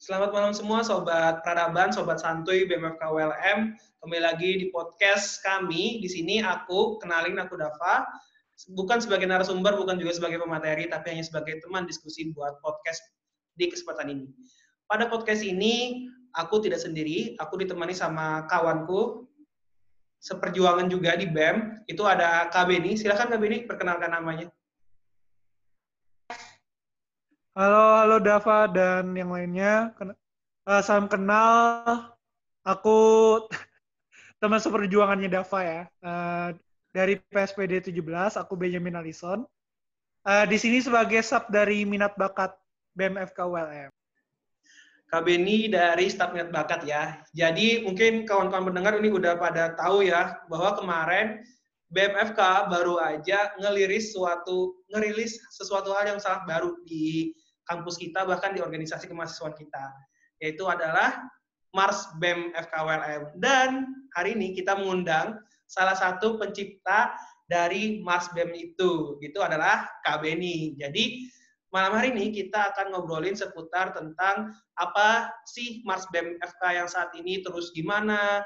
Selamat malam semua Sobat Peradaban, Sobat Santuy, BMFK ULM. Kembali lagi di podcast kami. Di sini aku, kenalin aku Dava. Bukan sebagai narasumber, bukan juga sebagai pemateri, tapi hanya sebagai teman diskusi buat podcast di kesempatan ini. Pada podcast ini, aku tidak sendiri, aku ditemani sama kawanku, seperjuangan juga di BEM. Itu ada Kak Beni. Silahkan Kak Beni, perkenalkan namanya. Halo, halo Dava dan yang lainnya. Uh, salam kenal. Aku teman seperjuangannya Dava ya. Uh, dari PSPD 17, aku Benjamin Alison. Uh, di sini sebagai sub dari minat bakat BMFK ULM. Kak Beni dari staf minat bakat ya. Jadi mungkin kawan-kawan pendengar ini udah pada tahu ya bahwa kemarin BMFK baru aja ngeliris suatu ngerilis sesuatu hal yang sangat baru di kampus kita bahkan di organisasi kemahasiswaan kita yaitu adalah Mars BEM FKWLM dan hari ini kita mengundang salah satu pencipta dari Mars BEM itu itu adalah Kak Beni. Jadi malam hari ini kita akan ngobrolin seputar tentang apa sih Mars BEM FK yang saat ini terus gimana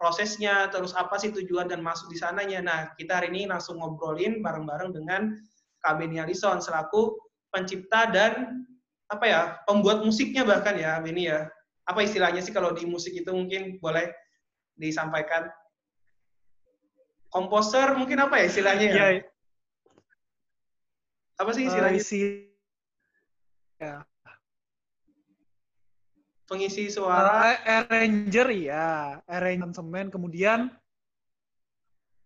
prosesnya, terus apa sih tujuan dan masuk di sananya. Nah, kita hari ini langsung ngobrolin bareng-bareng dengan Kak Beni Alison selaku pencipta dan apa ya, pembuat musiknya bahkan ya, Beni ya. Apa istilahnya sih kalau di musik itu mungkin boleh disampaikan? Komposer mungkin apa ya istilahnya ya? ya. Apa sih istilahnya? Uh, isi... Ya pengisi suara. Uh, arranger ya arrangement kemudian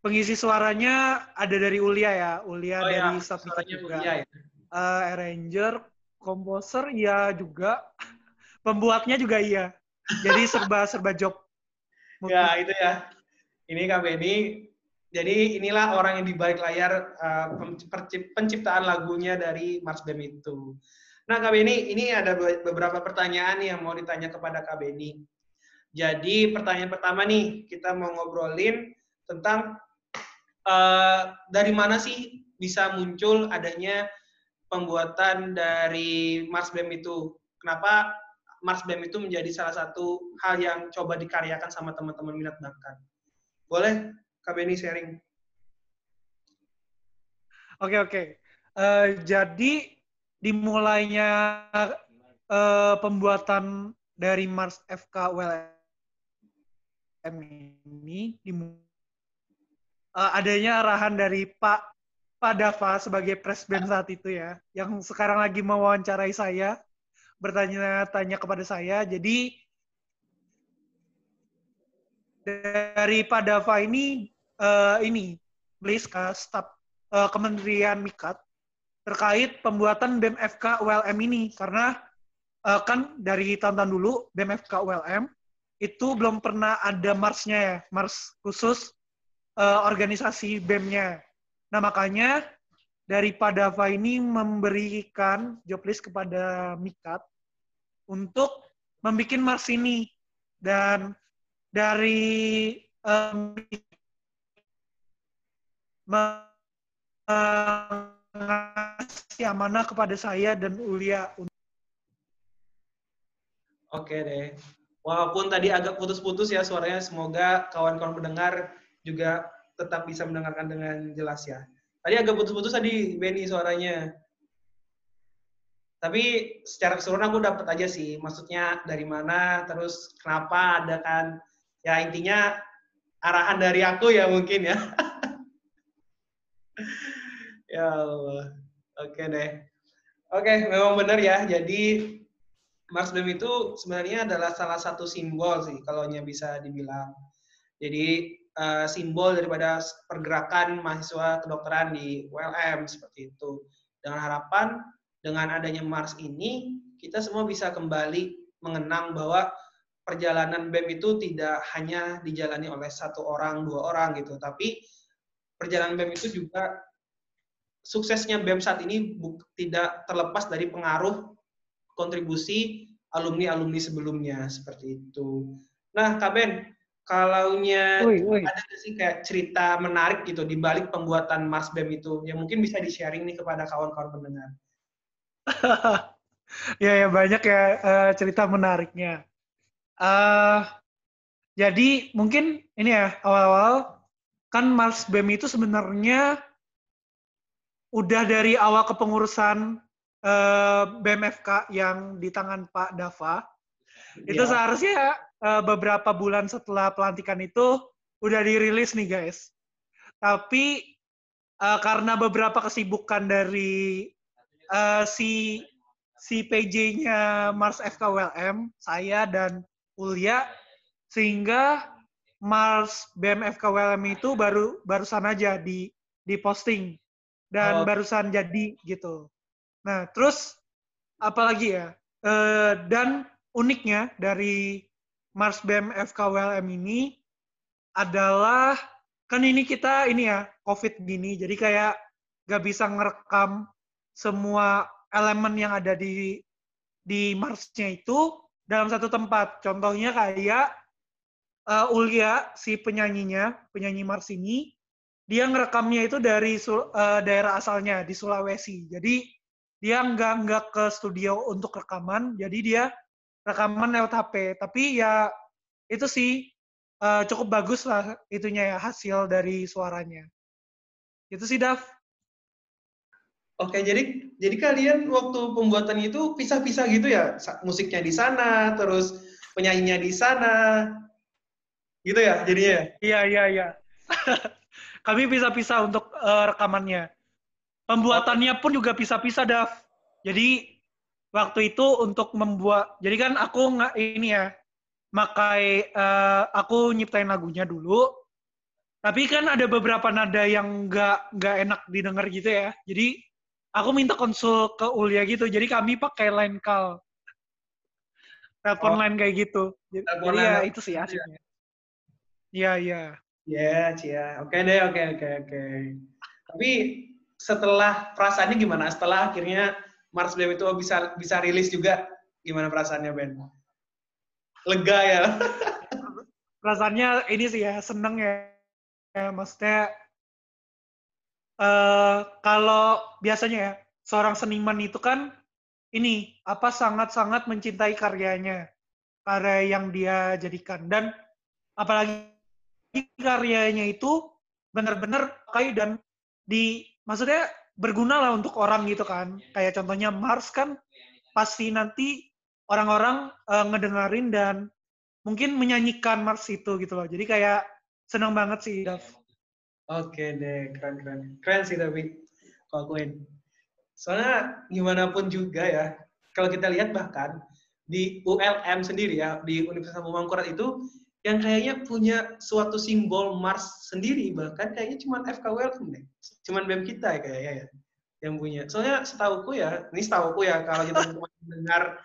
pengisi suaranya ada dari Ulia ya. Ulia oh, dari ya, juga. Ulia, ya. uh, arranger komposer ya juga. Pembuatnya juga iya. Jadi serba serba job. Ya itu ya. Ini Kak Benny. Jadi inilah orang yang di balik layar uh, penciptaan lagunya dari Mars Bem itu. Nah, Kak Beni, ini ada beberapa pertanyaan yang mau ditanya kepada Kak Beni. Jadi, pertanyaan pertama nih, kita mau ngobrolin tentang uh, dari mana sih bisa muncul adanya pembuatan dari Mars BEM itu. Kenapa Mars BEM itu menjadi salah satu hal yang coba dikaryakan sama teman-teman minat bakat. Boleh Kak Beni sharing? Oke, oke. Uh, jadi dimulainya uh, pembuatan dari Mars FK WLM ini uh, adanya arahan dari Pak Pak Dava sebagai presben saat itu ya, yang sekarang lagi mewawancarai saya, bertanya-tanya kepada saya. Jadi dari Pak ini uh, ini ke staf uh, Kementerian Mikat terkait pembuatan BEM FK ULM ini karena uh, kan dari tahun-tahun dulu BEM FK ULM itu belum pernah ada marsnya ya, mars khusus uh, organisasi BEM-nya. Nah makanya dari Padava ini memberikan job list kepada Mikat untuk membuat mars ini dan dari um, ngasih amanah kepada saya dan Ulia. Oke deh. Walaupun tadi agak putus-putus ya suaranya, semoga kawan-kawan mendengar juga tetap bisa mendengarkan dengan jelas ya. Tadi agak putus-putus tadi Benny suaranya. Tapi secara keseluruhan aku dapat aja sih, maksudnya dari mana, terus kenapa ada kan. Ya intinya arahan dari aku ya mungkin ya. Ya Allah. Oke deh. Oke, memang benar ya. Jadi Mars BEM itu sebenarnya adalah salah satu simbol sih kalau bisa dibilang. Jadi uh, simbol daripada pergerakan mahasiswa kedokteran di ULM seperti itu. Dengan harapan dengan adanya Mars ini kita semua bisa kembali mengenang bahwa perjalanan BEM itu tidak hanya dijalani oleh satu orang, dua orang gitu, tapi perjalanan BEM itu juga suksesnya BEM saat ini tidak terlepas dari pengaruh kontribusi alumni-alumni sebelumnya seperti itu. Nah, Kak Ben, kalaunya ada sih kayak cerita menarik gitu di balik pembuatan Mas BEM itu yang mungkin bisa di-sharing nih kepada kawan-kawan pendengar. ya ya banyak ya uh, cerita menariknya. Uh, jadi mungkin ini ya awal-awal kan Mars BEM itu sebenarnya udah dari awal kepengurusan uh, BMFK yang di tangan Pak Dava. Itu ya. seharusnya uh, beberapa bulan setelah pelantikan itu udah dirilis nih guys. Tapi uh, karena beberapa kesibukan dari uh, si si PJ-nya Mars FKWLM, saya dan Ulia, sehingga Mars BMF KWLM itu baru barusan aja di di posting dan oh. barusan jadi gitu. Nah terus apalagi ya? E, dan uniknya dari Mars BMF KWLM ini adalah kan ini kita ini ya COVID gini, jadi kayak gak bisa ngerekam semua elemen yang ada di di Marsnya itu dalam satu tempat. Contohnya kayak uh, Ulia si penyanyinya, penyanyi Mars ini, dia ngerekamnya itu dari uh, daerah asalnya di Sulawesi. Jadi dia nggak nggak ke studio untuk rekaman, jadi dia rekaman lewat HP. Tapi ya itu sih uh, cukup bagus lah itunya ya hasil dari suaranya. Itu sih Dav. Oke, jadi jadi kalian waktu pembuatan itu pisah-pisah gitu ya? Musiknya di sana, terus penyanyinya di sana. Gitu ya jadinya? Iya, iya, iya. Kami pisah-pisah untuk uh, rekamannya. Pembuatannya pun juga pisah-pisah, Dav. Jadi waktu itu untuk membuat, jadi kan aku nggak ini ya, makai uh, aku nyiptain lagunya dulu. Tapi kan ada beberapa nada yang nggak nggak enak didengar gitu ya. Jadi aku minta konsul ke Ulia gitu. Jadi kami pakai line call. Telepon oh. line kayak gitu. Jadi, jadi ya itu sih asiknya. Iya, iya. Iya, Cia. Oke deh, oke, oke, oke. Tapi setelah perasaannya gimana? Setelah akhirnya Mars Blame itu bisa bisa rilis juga, gimana perasaannya Ben? Lega ya? perasaannya ini sih ya, seneng ya. ya maksudnya uh, kalau biasanya ya seorang seniman itu kan ini apa sangat-sangat mencintai karyanya, karya yang dia jadikan dan apalagi karyanya itu benar-benar kayak dan di maksudnya berguna lah untuk orang gitu kan. Kayak contohnya Mars kan pasti nanti orang-orang uh, ngedengerin dan mungkin menyanyikan Mars itu gitu loh. Jadi kayak senang banget sih, Dav. Oke deh, keren keren. Sih tapi akuin. Soalnya gimana pun juga ya, kalau kita lihat bahkan di ULM sendiri ya, di Universitas Mangkurat itu yang kayaknya punya suatu simbol Mars sendiri bahkan kayaknya cuma FK Welcome deh. Cuman BEM kita ya kayaknya ya yang punya. Soalnya setauku ya, ini setauku ya kalau kita mendengar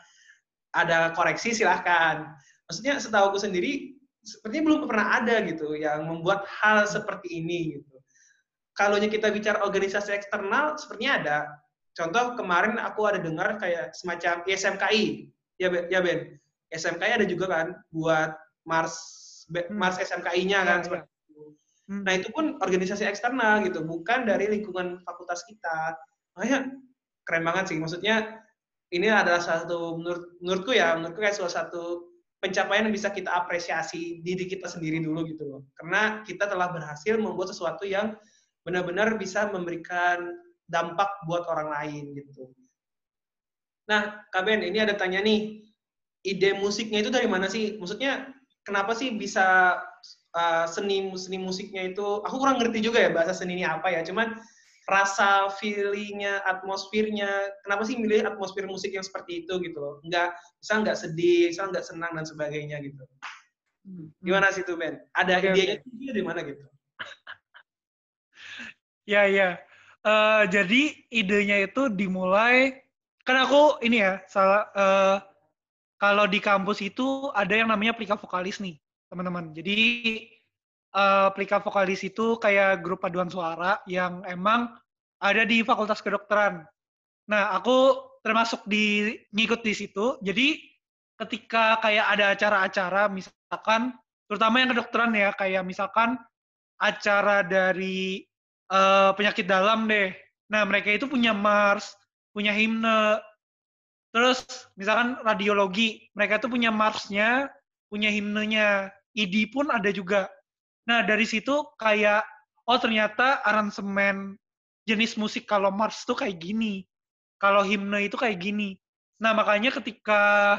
ada koreksi silahkan. Maksudnya setauku sendiri sepertinya belum pernah ada gitu yang membuat hal seperti ini gitu. Kalau kita bicara organisasi eksternal, sepertinya ada. Contoh kemarin aku ada dengar kayak semacam SMKI, ya Ben, ya Ben. SMKI ada juga kan buat Mars hmm. Mars SMKI-nya kan. Ya, ya. Hmm. Nah itu pun organisasi eksternal gitu, bukan dari lingkungan fakultas kita. Makanya keren banget sih. Maksudnya ini adalah satu menurut menurutku ya, menurutku kayak salah satu pencapaian yang bisa kita apresiasi diri kita sendiri dulu gitu loh. Karena kita telah berhasil membuat sesuatu yang benar-benar bisa memberikan dampak buat orang lain gitu. Nah, Kak Ben, ini ada tanya nih, ide musiknya itu dari mana sih? Maksudnya kenapa sih bisa uh, seni seni musiknya itu? Aku kurang ngerti juga ya bahasa seninya apa ya. Cuman rasa feelingnya, atmosfernya, kenapa sih milih atmosfer musik yang seperti itu gitu loh? Enggak, bisa nggak sedih, bisa nggak senang dan sebagainya gitu. Hmm. Gimana sih tuh Ben? Ada okay, idenya okay. di mana gitu? ya ya. Uh, jadi idenya itu dimulai kan aku ini ya salah uh, kalau di kampus itu ada yang namanya plika vokalis nih teman-teman. Jadi uh, Plika Vokalis itu kayak grup paduan suara yang emang ada di Fakultas Kedokteran. Nah, aku termasuk di ngikut di situ. Jadi ketika kayak ada acara-acara misalkan terutama yang kedokteran ya kayak misalkan acara dari uh, penyakit dalam deh. Nah, mereka itu punya mars, punya himne. Terus misalkan radiologi, mereka tuh punya marsnya, punya himnenya. ID pun ada juga. Nah dari situ kayak oh ternyata aransemen jenis musik kalau mars tuh kayak gini. Kalau himne itu kayak gini. Nah makanya ketika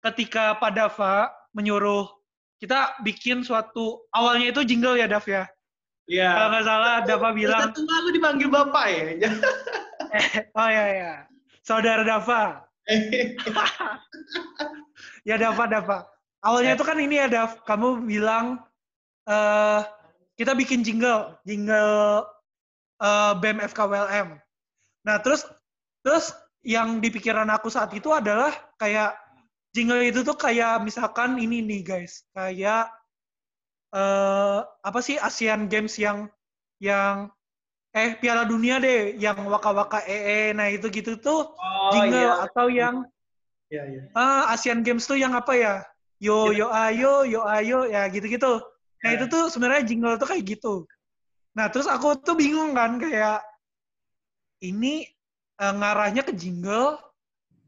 ketika Pak Dava menyuruh kita bikin suatu awalnya itu jingle ya Dav ya. Iya. Kalau nggak salah Dava bilang. Satu aku dipanggil bapak ya. oh ya ya. Saudara Dava. ya Dava Dava. Awalnya itu kan ini ya Dav, kamu bilang uh, kita bikin jingle, jingle uh, BEM FKWLM. Nah terus terus yang di pikiran aku saat itu adalah kayak jingle itu tuh kayak misalkan ini nih guys, kayak uh, apa sih Asian Games yang yang eh Piala Dunia deh, yang waka waka ee, nah itu gitu tuh oh, jingle iya. atau yang iya, iya. Uh, Asian Games tuh yang apa ya? Yo iya. yo ayo yo ayo ya gitu gitu. Nah itu tuh sebenarnya jingle tuh kayak gitu. Nah terus aku tuh bingung kan kayak ini uh, ngarahnya ke jingle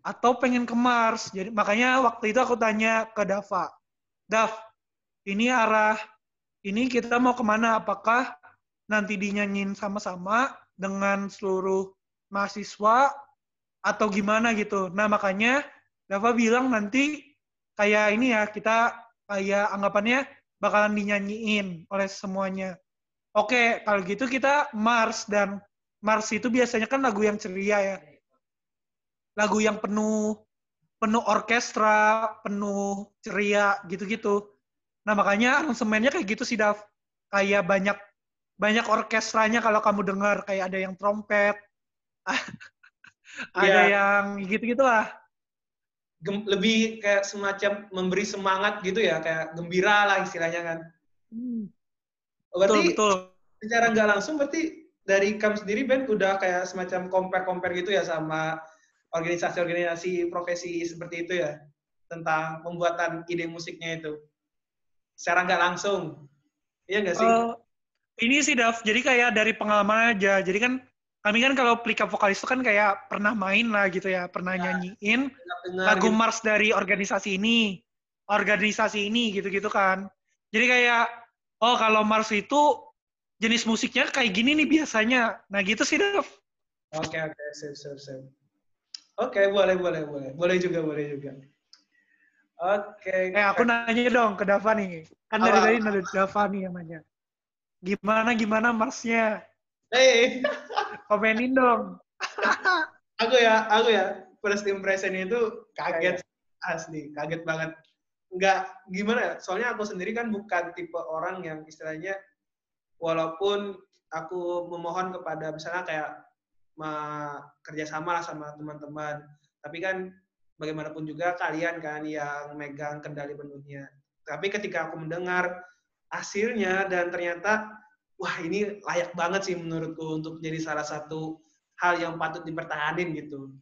atau pengen ke Mars. Jadi makanya waktu itu aku tanya ke Dava, Dav, ini arah ini kita mau ke mana? Apakah nanti dinyanyiin sama-sama dengan seluruh mahasiswa atau gimana gitu? Nah makanya Dava bilang nanti kayak ini ya kita kayak anggapannya bakalan dinyanyiin oleh semuanya. Oke, kalau gitu kita Mars dan Mars itu biasanya kan lagu yang ceria ya. Lagu yang penuh penuh orkestra, penuh ceria gitu-gitu. Nah, makanya aransemennya kayak gitu sih, Dav. Kayak banyak banyak orkestranya kalau kamu dengar kayak ada yang trompet, ada yeah. yang gitu-gitu lah. Lebih kayak semacam memberi semangat gitu ya, kayak gembira lah istilahnya kan. Hmm. Berarti betul, betul. secara nggak langsung berarti dari kamu sendiri Ben udah kayak semacam compare-compare gitu ya sama organisasi-organisasi profesi seperti itu ya tentang pembuatan ide musiknya itu secara nggak langsung iya nggak sih? Uh, ini sih Dav, jadi kayak dari pengalaman aja. Jadi kan kami kan kalau pelika vokalis itu kan kayak pernah main lah gitu ya, pernah ya, nyanyiin lagu gitu. mars dari organisasi ini, organisasi ini gitu-gitu kan. Jadi kayak oh kalau mars itu jenis musiknya kayak gini nih biasanya. Nah gitu sih, Dev. Oke, okay, oke, okay. sip, sip, sip. Oke, okay, boleh, boleh, boleh. Boleh juga, boleh juga. Oke. Okay. Eh, aku nanya dong ke Dava nih. Kan dari tadi ada Dava nih yang nanya. Gimana, gimana Marsnya? Hey. Komenin dong. aku ya, aku ya. First impression itu kaget. Asli, kaget banget. Enggak, gimana ya? Soalnya aku sendiri kan bukan tipe orang yang istilahnya walaupun aku memohon kepada misalnya kayak kerjasama lah sama teman-teman, tapi kan bagaimanapun juga kalian kan yang megang kendali penuhnya. Tapi ketika aku mendengar hasilnya dan ternyata wah ini layak banget sih menurutku untuk jadi salah satu hal yang patut dipertahanin gitu.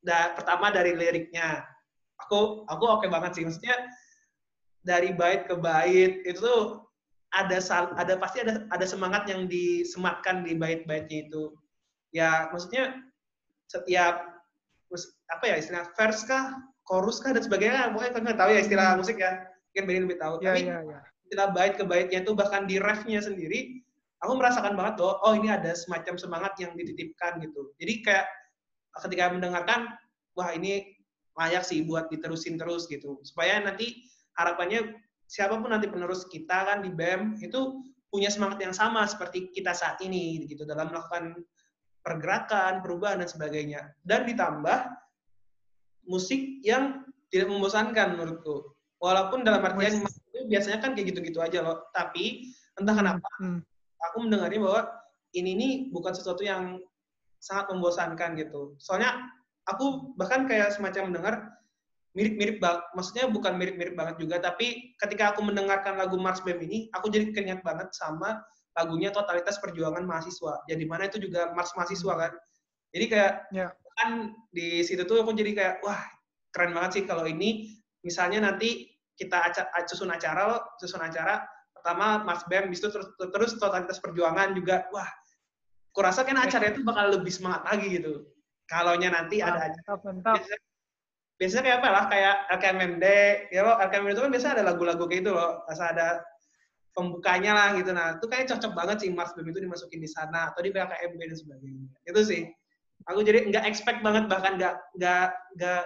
Da, pertama dari liriknya, aku aku oke okay banget sih maksudnya dari bait ke bait itu tuh ada ada pasti ada ada semangat yang disematkan di bait-baitnya itu. Ya maksudnya setiap apa ya istilah verse kah, chorus kah dan sebagainya, pokoknya kan nggak tahu ya istilah musik ya, mungkin Benny lebih tahu. Ya, Tapi ya, ya. Istilah bait ke baitnya itu bahkan di refnya sendiri, aku merasakan banget tuh, oh ini ada semacam semangat yang dititipkan gitu. Jadi kayak ketika mendengarkan, wah ini layak sih buat diterusin terus gitu, supaya nanti harapannya siapa pun nanti penerus kita kan di BEM itu punya semangat yang sama seperti kita saat ini gitu dalam melakukan pergerakan, perubahan dan sebagainya. Dan ditambah musik yang tidak membosankan menurutku. Walaupun dalam artian biasanya kan kayak gitu-gitu aja loh. Tapi entah hmm, kenapa hmm. aku mendengarnya bahwa ini nih bukan sesuatu yang sangat membosankan gitu. Soalnya aku bahkan kayak semacam mendengar mirip-mirip banget, maksudnya bukan mirip-mirip banget juga, tapi ketika aku mendengarkan lagu Mars BEM ini, aku jadi keinget banget sama lagunya Totalitas Perjuangan Mahasiswa. Jadi mana itu juga Mars Mahasiswa kan. Jadi kayak yeah. kan di situ tuh aku jadi kayak wah keren banget sih kalau ini misalnya nanti kita aca susun acara loh, susun acara pertama Mars BEM, itu terus, terus Totalitas Perjuangan juga wah kurasa kan acara itu bakal lebih semangat lagi gitu. Kalaunya nanti ada acara. Mantap, mantap biasanya kayak apa lah kayak LKMMD ya lo LKMMD itu kan biasanya ada lagu-lagu kayak itu loh asal ada pembukanya lah gitu nah itu kayak cocok banget sih Mars Bem itu dimasukin di sana atau di PKMB dan sebagainya itu sih aku jadi nggak expect banget bahkan nggak nggak nggak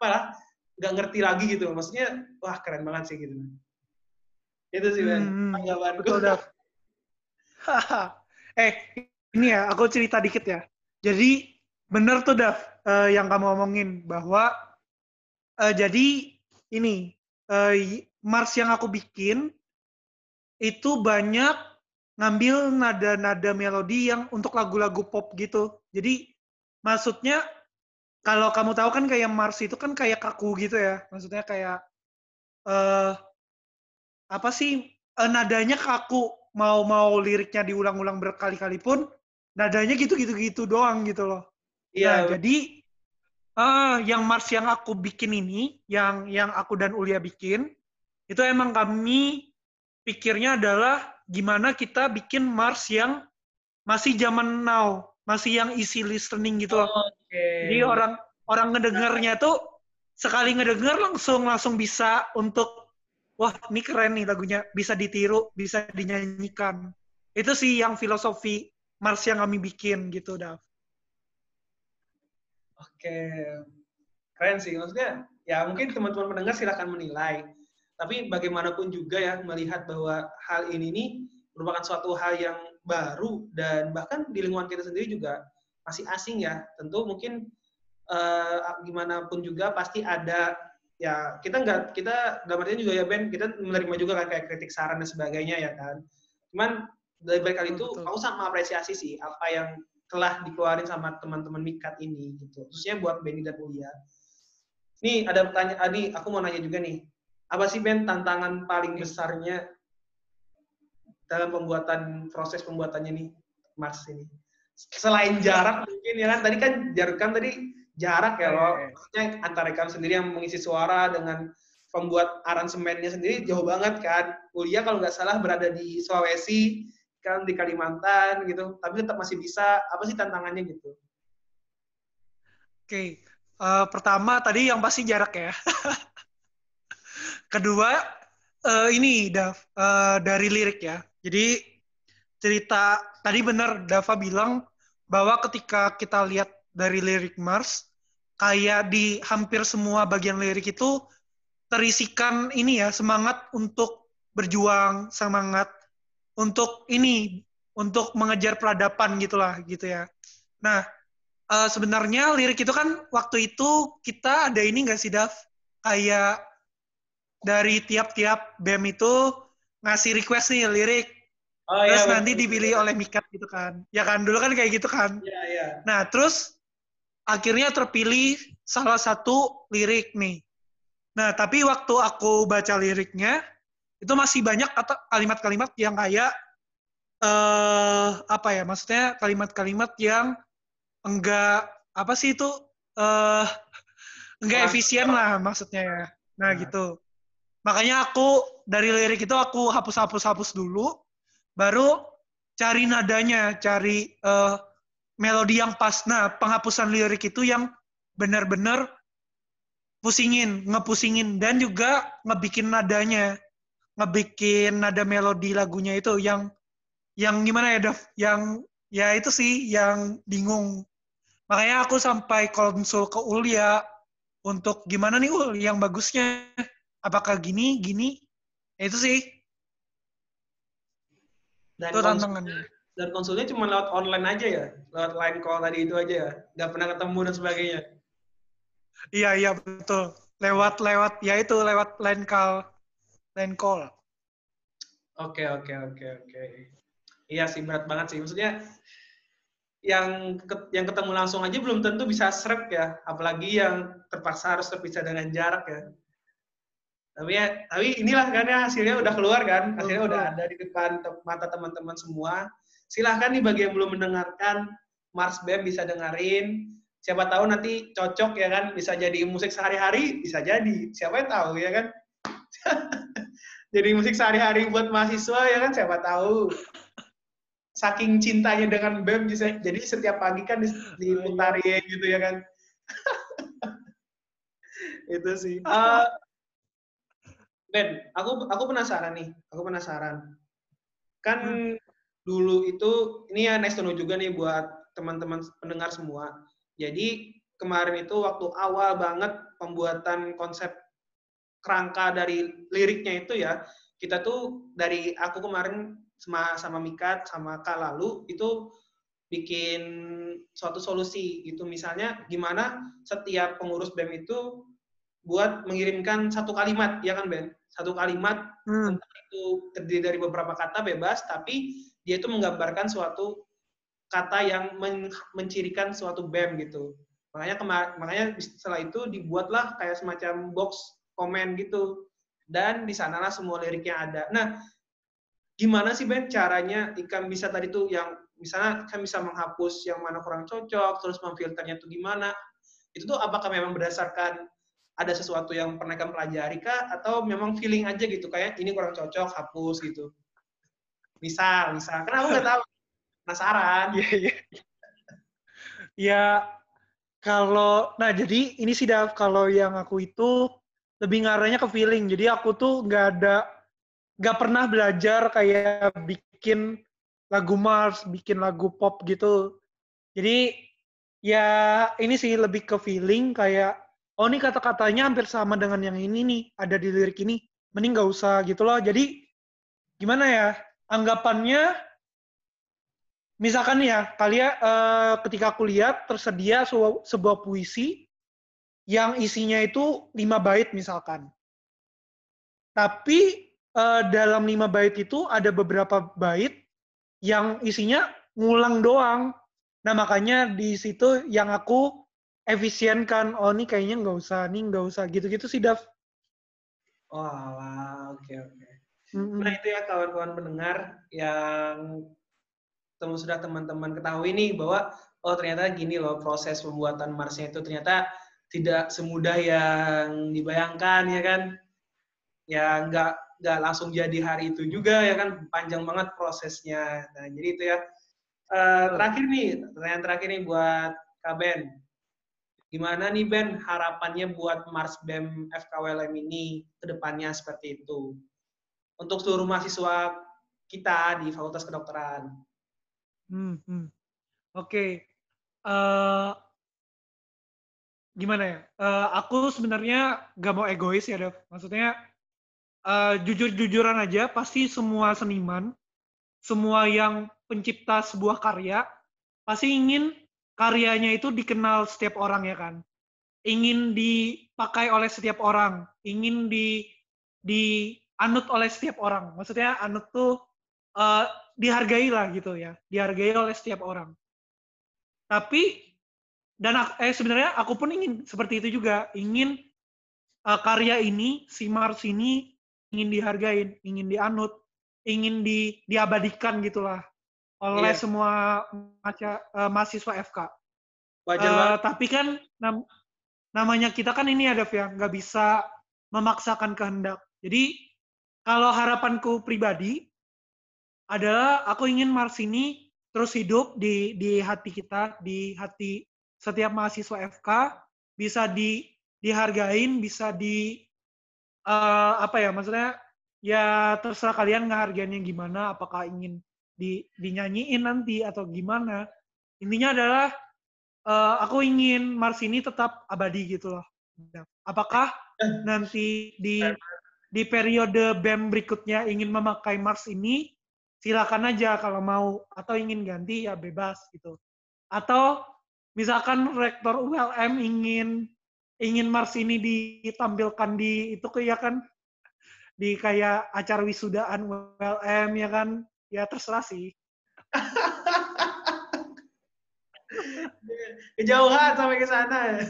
apalah nggak ngerti lagi gitu. Maksudnya wah keren banget sih gitu. Itu sih Ben hmm, tanggapan betul dah eh ini ya aku cerita dikit ya. Jadi bener tuh Dav uh, yang kamu omongin bahwa uh, jadi ini uh, Mars yang aku bikin itu banyak ngambil nada-nada melodi yang untuk lagu-lagu pop gitu. Jadi maksudnya kalau kamu tahu kan kayak Mars itu kan kayak kaku gitu ya. Maksudnya kayak uh, apa sih uh, nadanya kaku mau mau liriknya diulang-ulang berkali-kali pun nadanya gitu-gitu gitu doang gitu loh. Iya. Nah, jadi uh, yang Mars yang aku bikin ini, yang yang aku dan Ulia bikin, itu emang kami pikirnya adalah gimana kita bikin Mars yang masih zaman now, masih yang easy listening gitu loh. Okay. Jadi orang orang ngedengarnya tuh sekali ngedenger langsung langsung bisa untuk wah ini keren nih lagunya, bisa ditiru, bisa dinyanyikan. Itu sih yang filosofi Mars yang kami bikin gitu, Dav. Oke, keren sih. Maksudnya ya mungkin teman-teman pendengar silahkan menilai tapi bagaimanapun juga ya melihat bahwa hal ini nih merupakan suatu hal yang baru dan bahkan di lingkungan kita sendiri juga masih asing ya. Tentu mungkin uh, gimana pun juga pasti ada ya kita nggak kita dalam artinya juga ya Ben kita menerima juga kan kayak kritik saran dan sebagainya ya kan. Cuman dari balik kali itu aku sangat mengapresiasi sih apa yang telah dikeluarin sama teman-teman Mikat ini gitu. Khususnya buat Benny dan Ulia. Nih ada pertanyaan, Adi, aku mau nanya juga nih apa sih Ben tantangan paling besarnya dalam pembuatan proses pembuatannya nih Mars ini? Selain jarak mungkin ya kan tadi kan jarak kan tadi jarak ya loh. Maksudnya antara kamu sendiri yang mengisi suara dengan pembuat aransemennya sendiri jauh banget kan. Kuliah kalau nggak salah berada di Sulawesi, kan di Kalimantan gitu, tapi tetap masih bisa. Apa sih tantangannya gitu? Oke, okay. uh, eh, pertama tadi yang pasti jarak ya. Kedua, uh, ini Dav, uh, dari lirik ya. Jadi cerita tadi benar Dava bilang bahwa ketika kita lihat dari lirik Mars, kayak di hampir semua bagian lirik itu terisikan ini ya semangat untuk berjuang, semangat untuk ini, untuk mengejar peradaban gitulah gitu ya. Nah, uh, sebenarnya lirik itu kan waktu itu kita ada ini nggak sih Dav? Kayak dari tiap-tiap BEM itu ngasih request nih lirik. Oh, iya, terus iya, nanti dipilih oleh Mikat gitu kan. Ya kan, dulu kan kayak gitu kan. Iya, iya. Nah, terus akhirnya terpilih salah satu lirik nih. Nah, tapi waktu aku baca liriknya, itu masih banyak kalimat-kalimat yang kayak uh, apa ya? Maksudnya kalimat-kalimat yang enggak apa sih itu uh, enggak efisien lah maksudnya ya. Nah, nah, gitu. Makanya aku dari lirik itu aku hapus-hapus-hapus dulu, baru cari nadanya, cari uh, melodi yang pas. Nah, penghapusan lirik itu yang benar-benar pusingin, ngepusingin, dan juga ngebikin nadanya, ngebikin nada melodi lagunya itu yang yang gimana ya, Dev? Yang ya itu sih yang bingung. Makanya aku sampai konsul ke Ulia untuk gimana nih Ul yang bagusnya apakah gini gini itu sih dan itu tantangannya dan konsulnya cuma lewat online aja ya? Lewat line call tadi itu aja ya? Nggak pernah ketemu dan sebagainya? Iya iya betul. Lewat lewat ya itu lewat line call. Line call. Oke oke oke oke. Iya sih berat banget sih. Maksudnya yang yang ketemu langsung aja belum tentu bisa seret ya. Apalagi yang terpaksa harus terpisah dengan jarak ya tapi ya tapi inilah kan ya hasilnya udah keluar kan hasilnya udah ada di depan mata teman-teman semua. Silahkan nih bagi yang belum mendengarkan Mars Bem bisa dengerin. Siapa tahu nanti cocok ya kan bisa jadi musik sehari-hari bisa jadi. Siapa yang tahu ya kan? Jadi musik sehari-hari buat mahasiswa ya kan siapa tahu. Saking cintanya dengan BEM bisa jadi setiap pagi kan diputarin gitu ya kan. Itu sih. Uh, ben, aku aku penasaran nih. Aku penasaran. Kan hmm. dulu itu ini ya nice to know juga nih buat teman-teman pendengar semua. Jadi kemarin itu waktu awal banget pembuatan konsep kerangka dari liriknya itu ya, kita tuh dari aku kemarin sama sama Mikat sama Kak lalu itu bikin suatu solusi gitu misalnya gimana setiap pengurus BEM itu buat mengirimkan satu kalimat ya kan Ben satu kalimat hmm. itu terdiri dari beberapa kata bebas tapi dia itu menggambarkan suatu kata yang men mencirikan suatu BEM gitu makanya makanya setelah itu dibuatlah kayak semacam box komen gitu dan di sanalah semua liriknya ada nah gimana sih Ben caranya ikan bisa tadi tuh yang misalnya kan bisa menghapus yang mana kurang cocok, terus memfilternya tuh gimana? Itu tuh apakah memang berdasarkan ada sesuatu yang pernah kamu pelajari kah? Atau memang feeling aja gitu, kayak ini kurang cocok, hapus gitu? Misal, misal. Karena aku nggak tahu. Penasaran. Iya, iya. Ya, kalau, nah jadi ini sih Dav, kalau yang aku itu lebih ngarahnya ke feeling. Jadi aku tuh nggak ada, nggak pernah belajar kayak bikin lagu Mars, bikin lagu pop gitu. Jadi ya ini sih lebih ke feeling kayak oh ini kata-katanya hampir sama dengan yang ini nih ada di lirik ini. Mending nggak usah gitu loh. Jadi gimana ya anggapannya misalkan ya kalian uh, ketika aku lihat tersedia sebuah, sebuah puisi yang isinya itu lima bait misalkan. Tapi uh, dalam lima bait itu ada beberapa bait yang isinya ngulang doang. Nah makanya di situ yang aku efisienkan. Oh ini kayaknya nggak usah, nih nggak usah. Gitu-gitu sih, Dav. Oh, oke okay, oke. Okay. Mm-hmm. Nah itu ya kawan-kawan pendengar yang temu sudah teman-teman ketahui nih bahwa oh ternyata gini loh proses pembuatan Marsnya itu ternyata tidak semudah yang dibayangkan ya kan. Ya nggak nggak langsung jadi hari itu juga ya kan panjang banget prosesnya. Nah jadi itu ya. Uh, terakhir nih, pertanyaan terakhir nih buat Kak Ben. Gimana nih Ben harapannya buat Mars BEM FKWLM ini ke depannya seperti itu? Untuk seluruh mahasiswa kita di Fakultas Kedokteran. Hmm, hmm. Oke. Okay. Uh, eh, gimana ya? Uh, aku sebenarnya gak mau egois ya, Dev. Maksudnya uh, jujur-jujuran aja, pasti semua seniman, semua yang pencipta sebuah karya, pasti ingin karyanya itu dikenal setiap orang ya kan. Ingin dipakai oleh setiap orang, ingin di di anut oleh setiap orang. Maksudnya anut tuh uh, dihargai lah gitu ya, dihargai oleh setiap orang. Tapi dan eh sebenarnya aku pun ingin seperti itu juga, ingin uh, karya ini si Mars ini ingin dihargain, ingin dianut, ingin di, diabadikan gitulah oleh iya. semua maca, uh, mahasiswa FK. Wajar uh, tapi kan nam, namanya kita kan ini ada ya nggak bisa memaksakan kehendak. Jadi kalau harapanku pribadi adalah aku ingin Mars ini terus hidup di di hati kita, di hati setiap mahasiswa FK bisa di dihargain, bisa di uh, apa ya maksudnya ya terserah kalian ngehargainnya gimana apakah ingin di dinyanyiin nanti atau gimana. Intinya adalah uh, aku ingin Mars ini tetap abadi gitu loh. Apakah nanti di di periode BEM berikutnya ingin memakai Mars ini silakan aja kalau mau. Atau ingin ganti ya bebas gitu. Atau misalkan rektor ULM ingin ingin Mars ini ditampilkan di itu kayak kan? Di kayak acara wisudaan ULM ya kan ya terserah sih. Kejauhan sampai ke sana.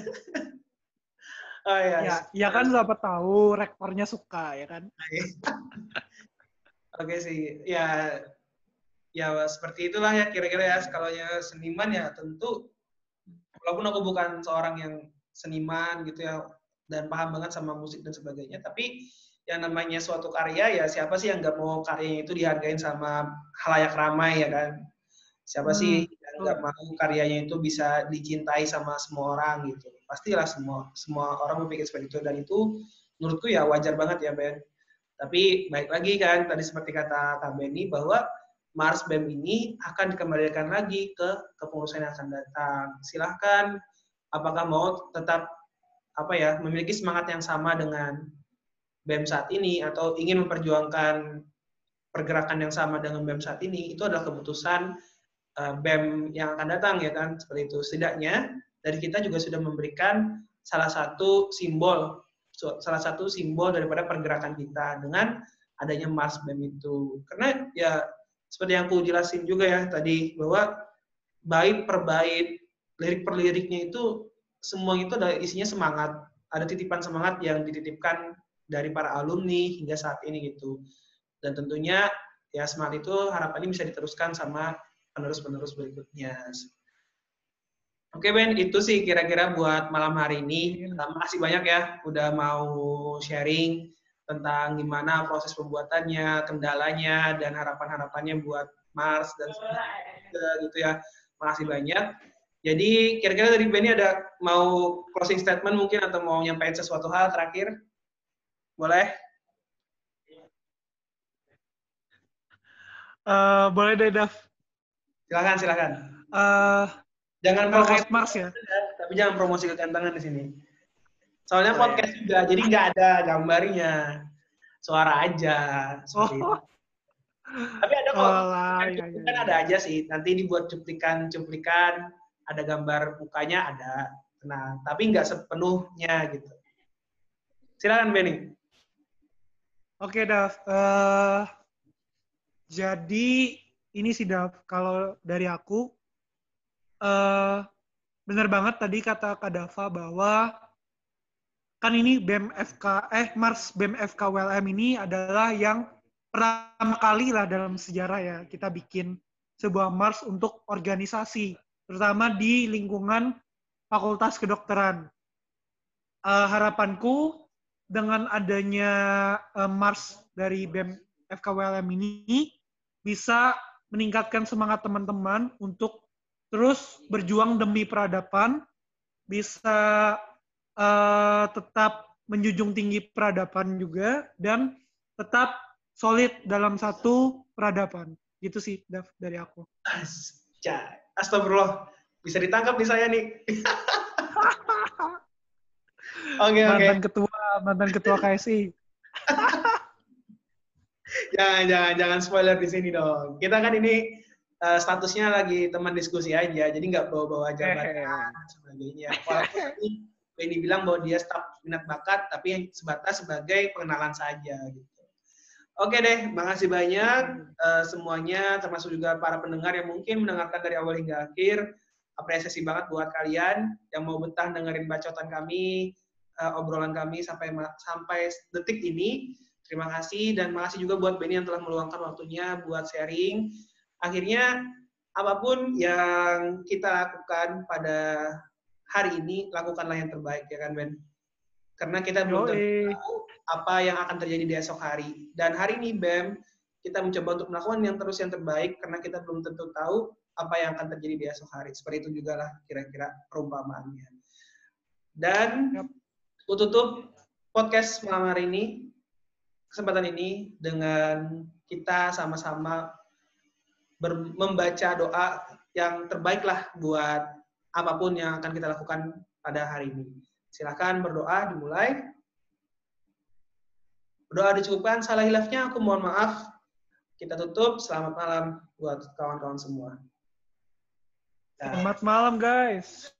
Oh ya ya, ya kan siapa tahu rektornya suka ya kan? Oke sih ya ya seperti itulah ya kira-kira ya. Kalau ya seniman ya tentu walaupun aku bukan seorang yang seniman gitu ya dan paham banget sama musik dan sebagainya tapi yang namanya suatu karya ya siapa sih yang nggak mau karyanya itu dihargain sama halayak ramai ya kan siapa hmm, sih yang nggak mau karyanya itu bisa dicintai sama semua orang gitu. Pastilah semua semua orang berpikir seperti itu dan itu menurutku ya wajar banget ya Ben. Tapi baik lagi kan tadi seperti kata Kak Benny bahwa Mars BEM ini akan dikembalikan lagi ke kepengurusan yang akan datang. Silahkan apakah mau tetap apa ya memiliki semangat yang sama dengan BEM saat ini atau ingin memperjuangkan pergerakan yang sama dengan BEM saat ini itu adalah keputusan uh, BEM yang akan datang ya kan seperti itu. Setidaknya dari kita juga sudah memberikan salah satu simbol salah satu simbol daripada pergerakan kita dengan adanya Mars BEM itu. Karena ya seperti yang aku jelasin juga ya tadi bahwa bait per bait lirik per liriknya itu semua itu ada isinya semangat ada titipan semangat yang dititipkan dari para alumni hingga saat ini gitu dan tentunya ya semangat itu harapannya bisa diteruskan sama penerus-penerus berikutnya. Oke Ben, itu sih kira-kira buat malam hari ini. Terima kasih banyak ya udah mau sharing tentang gimana proses pembuatannya, kendalanya, dan harapan-harapannya buat Mars dan gitu ya. Makasih banyak. Jadi kira-kira dari Benny ada mau closing statement mungkin atau mau nyampaikan sesuatu hal terakhir? Boleh? Uh, boleh deh, Dav. Silakan, silakan. Uh, jangan promosi Mars ya. Tapi jangan promosi kegantengan di sini. Soalnya oh, podcast juga, jadi nggak ada gambarnya. Suara aja. Oh. Itu. Tapi ada kok. Oh, kan, ya, ya, ada aja sih. Nanti dibuat cuplikan-cuplikan, ada gambar mukanya ada. Nah, tapi nggak sepenuhnya gitu. Silakan Benny. Oke, Dav. Uh, jadi ini sih Dav, kalau dari aku, uh, benar banget tadi kata Kak Dava bahwa kan ini BMFK eh Mars BMFK WLM ini adalah yang pertama kali lah dalam sejarah ya kita bikin sebuah Mars untuk organisasi terutama di lingkungan Fakultas Kedokteran. Uh, harapanku dengan adanya uh, Mars dari BEM FKWLM ini bisa meningkatkan semangat teman-teman untuk terus berjuang demi peradaban, bisa uh, tetap menjunjung tinggi peradaban juga dan tetap solid dalam satu peradaban. Gitu sih, Dav, dari aku. Astagfirullah. Bisa ditangkap nih saya nih. Oke, oke. Mantan ketua, mantan ketua KSI. jangan, jangan, jangan spoiler di sini dong. Kita kan ini uh, statusnya lagi teman diskusi aja, jadi nggak bawa-bawa jabatan sebagainya. Walaupun Benny bilang bahwa dia staf minat bakat, tapi yang sebatas sebagai pengenalan saja gitu. Oke deh, makasih banyak uh, semuanya, termasuk juga para pendengar yang mungkin mendengarkan dari awal hingga akhir. Apresiasi banget buat kalian yang mau betah dengerin bacotan kami, uh, obrolan kami sampai sampai detik ini. Terima kasih dan makasih juga buat Benny yang telah meluangkan waktunya buat sharing. Akhirnya apa pun yang kita lakukan pada hari ini, lakukanlah yang terbaik ya kan Ben? Karena kita belum tahu apa yang akan terjadi di esok hari. Dan hari ini BEM kita mencoba untuk melakukan yang terus yang terbaik karena kita belum tentu tahu apa yang akan terjadi di esok hari. Seperti itu juga lah kira-kira perumpamaannya. Dan yep. Tutup podcast malam hari ini, kesempatan ini dengan kita sama-sama membaca doa yang terbaik lah buat apa pun yang akan kita lakukan pada hari ini. Silakan berdoa dimulai. Berdoa dicukupkan, salah hilafnya aku mohon maaf. Kita tutup. Selamat malam buat kawan-kawan semua. Selamat malam guys.